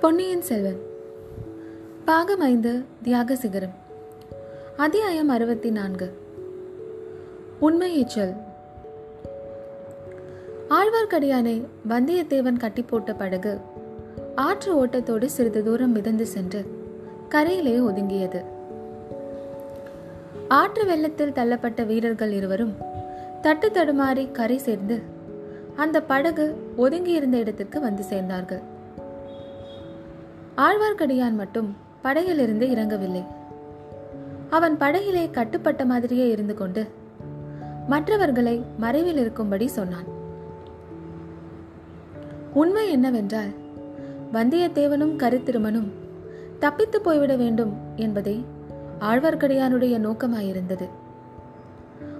பொன்னியின் செல்வன். பாகம் ஐந்து தியாக சிகரம். அத்தியாயம் அறுபத்தி நான்கு உண்மையை சொல் ஆழ்வார்க்கடியானை வந்தியத்தேவன் கட்டி போட்ட படகு ஆற்று ஓட்டத்தோடு சிறிது தூரம் மிதந்து சென்று கரையிலே ஒதுங்கியது. ஆற்று வெள்ளத்தில் தள்ளப்பட்ட வீரர்கள் இருவரும் தட்டு தடுமாறி கரை சேர்ந்து அந்த படகு ஒதுங்கியிருந்த இடத்திற்கு வந்து சேர்ந்தார்கள். ஆழ்வார்க்கடியான் மட்டும் படகிலிருந்து இறங்கவில்லை. அவன் படகிலே கட்டுப்பட்ட மாதிரியே இருந்து கொண்டு மற்றவர்களை மறைவில் இருக்கும்படி சொன்னான். உண்மை என்னவென்றால் வந்தியத்தேவனும் கருத்திருமனும் தப்பித்து போய்விட வேண்டும் என்பதே ஆழ்வார்க்கடியானுடைய நோக்கமாயிருந்தது.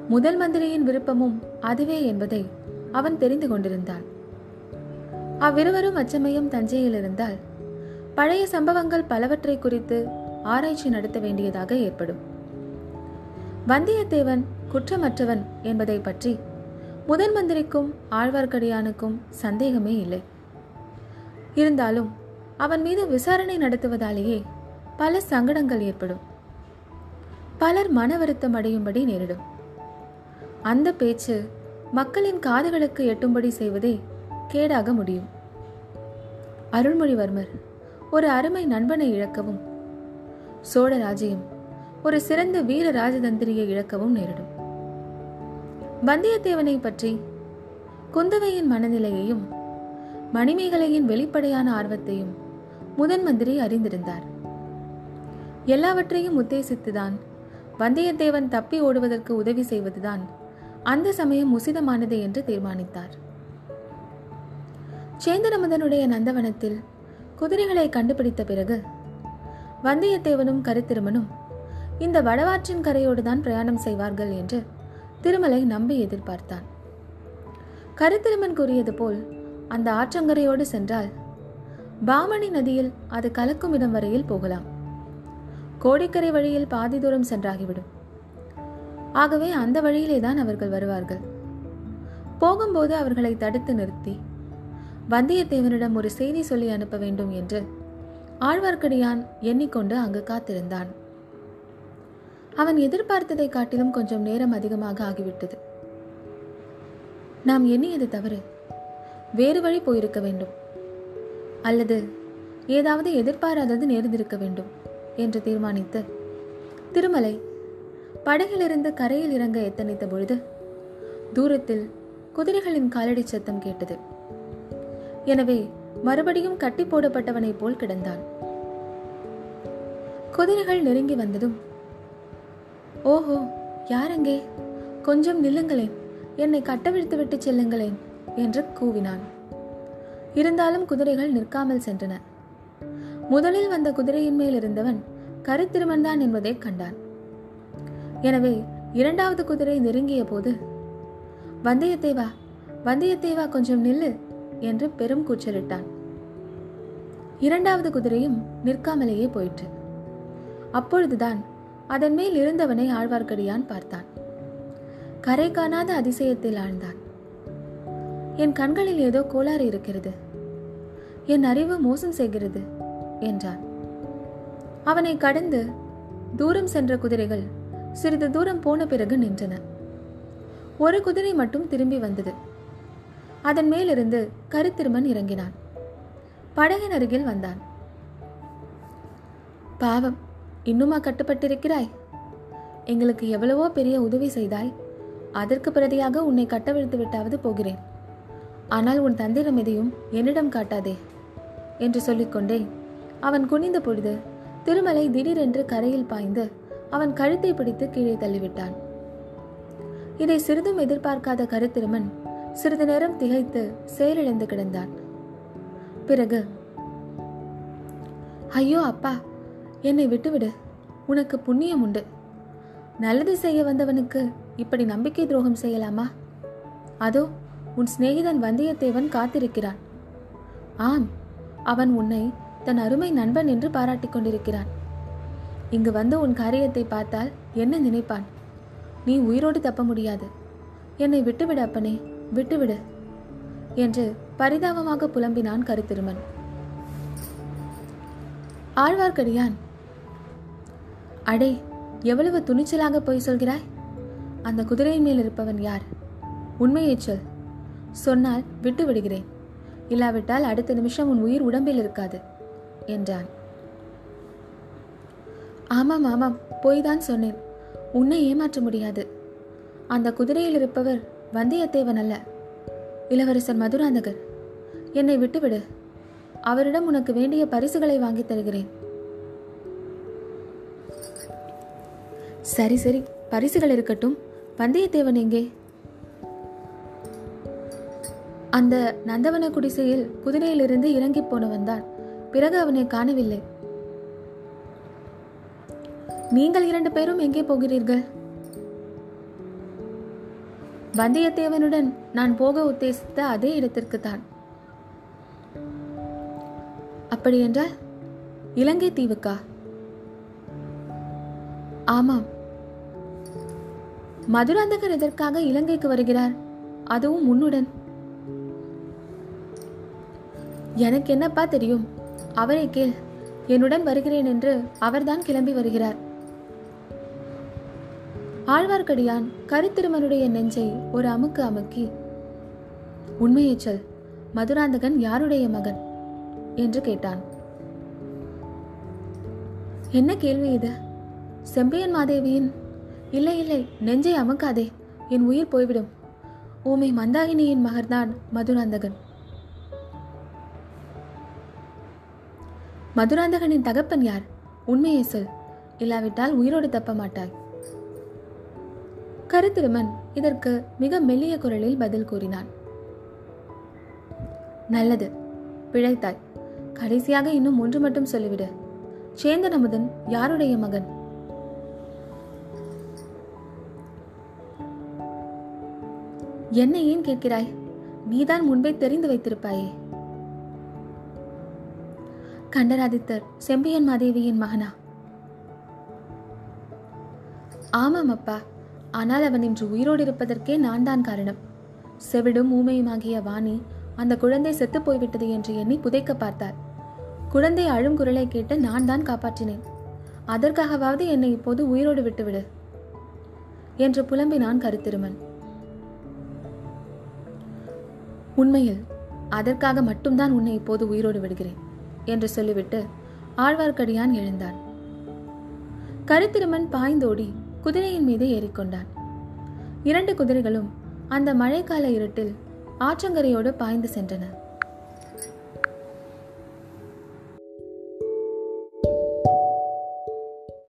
முதல் மந்திரியின் விருப்பமும் அதுவே என்பதை அவன் தெரிந்து கொண்டிருந்தான். அவ்விருவரும் அச்சமயம் தஞ்சையில் இருந்தால் பழைய சம்பவங்கள் பலவற்றை குறித்து ஆராய்ச்சி நடத்த வேண்டியதாக ஏற்படும். வந்தியத்தேவன் குற்றமற்றவன் என்பதை பற்றி முதன் மந்திரிக்கும் ஆழ்வார்க்கடியானுக்கும் சந்தேகமே இல்லை. இருந்தாலும் அவன் மீது விசாரணை நடத்துவதாலேயே பல சங்கடங்கள் ஏற்படும். பலர் மன வருத்தம் அடையும்படி நேரிடும். அந்த பேச்சு மக்களின் காதுகளுக்கு எட்டும்படி செய்வதே கேடாக முடியும். அருள்மொழிவர்மர் ஒரு அருமை நண்பனை இழக்கவும். சோழ ராஜ்யம் ஒரு சிறந்த வீர ராஜதந்திரியை இழக்கவும் நேரிடும். வந்தியத்தேவனை பற்றி குந்தவையின் மனநிலையையும் மணிமேகலையின் வெளிப்படையான ஆர்வத்தையும் முதன் மந்திரி அறிந்திருந்தார். எல்லாவற்றையும் உத்தேசித்துதான் வந்தியத்தேவன் தப்பி ஓடுவதற்கு உதவி செய்வதுதான் அந்த சமயம் உசிதமானது என்று தீர்மானித்தார். சேந்தனமுதனுடைய நந்தவனத்தில் குதிரைகளை கண்டுபிடித்த பிறகு வந்தியத்தேவனும் கருத்திருமனும் இந்த வடவாற்றின் கரையோடுதான் பிரயாணம் செய்வார்கள் என்று திருமலை நம்பி எதிர்பார்த்தான். கருத்திருமன் கூறியது போல் அந்த ஆற்றங்கரையோடு சென்றால் பாமணி நதியில் அது கலக்கும் இடம் வரையில் போகலாம். கோடிக்கரை வழியில் பாதி தூரம் சென்றாகிவிடும். ஆகவே அந்த வழியிலே தான் அவர்கள் வருவார்கள். போகும்போது அவர்களை தடுத்து நிறுத்தி வந்தியத்தேவனிடம் ஒரு செய்தி சொல்லி அனுப்ப வேண்டும் என்று ஆழ்வார்க்கடியான் எண்ணிக்கொண்டு அங்கு காத்திருந்தான். அவன் எதிர்பார்த்ததை காட்டிலும் கொஞ்சம் நேரம் அதிகமாக ஆகிவிட்டது. நாம் எண்ணியது தவறு. வேறு வழி போயிருக்க வேண்டும். அல்லது ஏதாவது எதிர்பாராதது நேர்ந்திருக்க வேண்டும் என்று தீர்மானித்து திருமலை படகிலிருந்து கரையில் இறங்க எத்தனித்த பொழுது தூரத்தில் குதிரைகளின் காலடி சத்தம் கேட்டது. எனவே மறுபடியும் கட்டி போடப்பட்டவனைப் போல் கிடந்தான். குதிரைகள் நெருங்கி வந்ததும் ஓஹோ யாரங்கே? கொஞ்சம் நில்லுங்களேன். என்னை கட்டவிழ்த்து விட்டு செல்லுங்களேன் என்று கூவினான். இருந்தாலும் குதிரைகள் நிற்காமல் சென்றன. முதலில் வந்த குதிரையின் மேல் இருந்தவன் கருத்திருமன்தான் என்பதை கண்டான். எனவே இரண்டாவது குதிரை நெருங்கிய போது வந்தியத்தேவா வந்தியத்தேவா கொஞ்சம் நில்லு. என்று பெரும் கூச்சலிட்டான். இரண்டாவது குதிரையும் நிற்காமலேயே போயிற்று. அப்பொழுதுதான் அதன் மேல் இருந்தவனை ஆழ்வார்க்கடியான் பார்த்தான். கரை காணாத அதிசயத்தில் ஆழ்ந்தான். என் கண்களில் ஏதோ கோளாறு இருக்கிறது. என் அறிவு மோசம் செய்கிறது என்றான். அவனை கடந்து தூரம் சென்ற குதிரைகள் சிறிது தூரம் போன பிறகு நின்றன. ஒரு குதிரை மட்டும் திரும்பி வந்தது. அதன் மேலிருந்து கருத்திருமன் இறங்கினான். படகின் அருகில் வந்தான். பாவம் இன்னுமா கட்டுப்பட்டிருக்கிறாய்? எங்களுக்கு எவ்வளவோ பெரிய உதவி செய்தாய். அதற்கு பிரதியாக உன்னை கட்டவிழ்த்து விட்டாவது போகிறேன். ஆனால் உன் தந்திரம் எதையும் என்னிடம் காட்டாதே என்று சொல்லிக்கொண்டே அவன் குனிந்த பொழுது திருமலை திடீரென்று கரையில் பாய்ந்து அவன் கழுத்தை பிடித்து கீழே தள்ளிவிட்டான். இதை சிறிதும் எதிர்பார்க்காத கருத்திருமன் சிறிது நேரம் திகைத்து செயலிழந்து கிடந்தான் பிறகு ஐயோ அப்பா என்னை விட்டுவிடு. உனக்கு புண்ணியம் உண்டு. நல்லது செய்ய வந்தவனுக்கு இப்படி நம்பிக்கை துரோகம் செய்யலாமா? அதோ உன் சிநேகிதன் வந்தியத்தேவன் காத்திருக்கிறான். ஆம் அவன் உன்னை தன் அருமை நண்பன் என்று பாராட்டிக் கொண்டிருக்கிறான். இங்கு வந்து உன் காரியத்தை பார்த்தால் என்ன நினைப்பான்? நீ உயிரோடு தப்ப முடியாது. என்னை விட்டுவிட அப்பனே. விட்டுவிடு என்று பரிதாபமாக புலம்பினான் கருத்திருமன். ஆழ்வார்க்கடியான் அடே எவ்வளவு துணிச்சலாக போய் சொல்கிறாய்? அந்த குதிரையின் மேல் இருப்பவன் யார்? உண்மையை சொல். சொன்னால் விட்டு விடுகிறேன் இல்லாவிட்டால் அடுத்த நிமிஷம் உன் உயிர் உடம்பில் இருக்காது என்றான். ஆமாம் ஆமாம் போய் தான் சொன்னேன். உன்னை ஏமாற்ற முடியாது. அந்த குதிரையில் இருப்பவர் வந்தியத்தேவன் அல்ல. இளவரசர் மதுராந்தகர் என்னை விட்டுவிடு. அவரிடம் உனக்கு வேண்டிய பரிசுகளை வாங்கித் தருகிறேன். சரி சரி. பரிசுகள் இருக்கட்டும். வந்தியத்தேவன் எங்கே? அந்த நந்தவன குடிசையில் குதிரையிலிருந்து இறங்கி போனவன் தான். பிறகு அவனை காணவில்லை. நீங்கள் இரண்டு பேரும் எங்கே போகிறீர்கள்? வந்தியத்தேவனுடன் நான் போக உத்தேசித்த அதே இடத்திற்கு தான் அப்படியென்றால் இலங்கை தீவுக்கா? ஆமாம். மதுராந்தகர் எதற்காக இலங்கைக்கு வருகிறார்? அதுவும் உன்னுடன். எனக்கு என்னப்பா தெரியும்? அவரை கேள். என்னுடன் வருகிறேன் என்று அவர்தான் கிளம்பி வருகிறார். ஆழ்வார்க்கடியான் கருத்திருமனுடைய நெஞ்சை ஒரு அமுக்கு அமுக்கி உண்மையை சொல் மதுராந்தகன் யாருடைய மகன்? என்று கேட்டான். என்ன கேள்வி இது? செம்பியன் மாதேவியின் இல்லை இல்லை நெஞ்சை அமுக்காதே என் உயிர் போய்விடும். ஊமை மந்தாகினியின் மகர்தான் மதுராந்தகன். மதுராந்தகனின் தகப்பன் யார்? உண்மையை சொல் இல்லாவிட்டால் உயிரோடு தப்ப மாட்டாய். கருத்திருமன் இதற்கு மிக மெல்லிய குரலில் பதில் கூறினான். நல்லது பிழைத்தாய். கடைசியாக இன்னும் ஒன்று மட்டும் சொல்லிவிடு. சேந்தன் அமுதன் யாருடைய மகன்? என்னை ஏன் கேட்கிறாய்? நீதான் முன்பே தெரிந்து வைத்திருப்பாயே. கண்டராதித்தர் செம்பியன் மாதேவியின் மகனா? ஆமாம் அப்பா ஆனால் அவன் இன்று உயிரோடு இருப்பதற்கே நான் தான் காரணம். செவிடும் ஊமையுமாகிய வாணி அந்த குழந்தை செத்து போய்விட்டது என்று எண்ணி புதைக்க பார்த்தார். குழந்தை அழும் குரலை கேட்டு நான் தான் காப்பாற்றினேன். அதற்காகவாவது என்னை இப்போது உயிரோடு விட்டுவிடு என்று புலம்பினான் கருத்திருமன். உண்மையில் அதற்காக மட்டும்தான் உன்னை இப்போது உயிரோடு விடுகிறேன் என்று சொல்லிவிட்டு ஆழ்வார்க்கடியான் எழுந்தான் கருத்திருமன் பாய்ந்தோடி குதிரையின் மீது ஏறிக்கொண்டான். இரண்டு குதிரைகளும் அந்த மழைக்கால இருட்டில் ஆற்றங்கரையோடு பாய்ந்து சென்றன.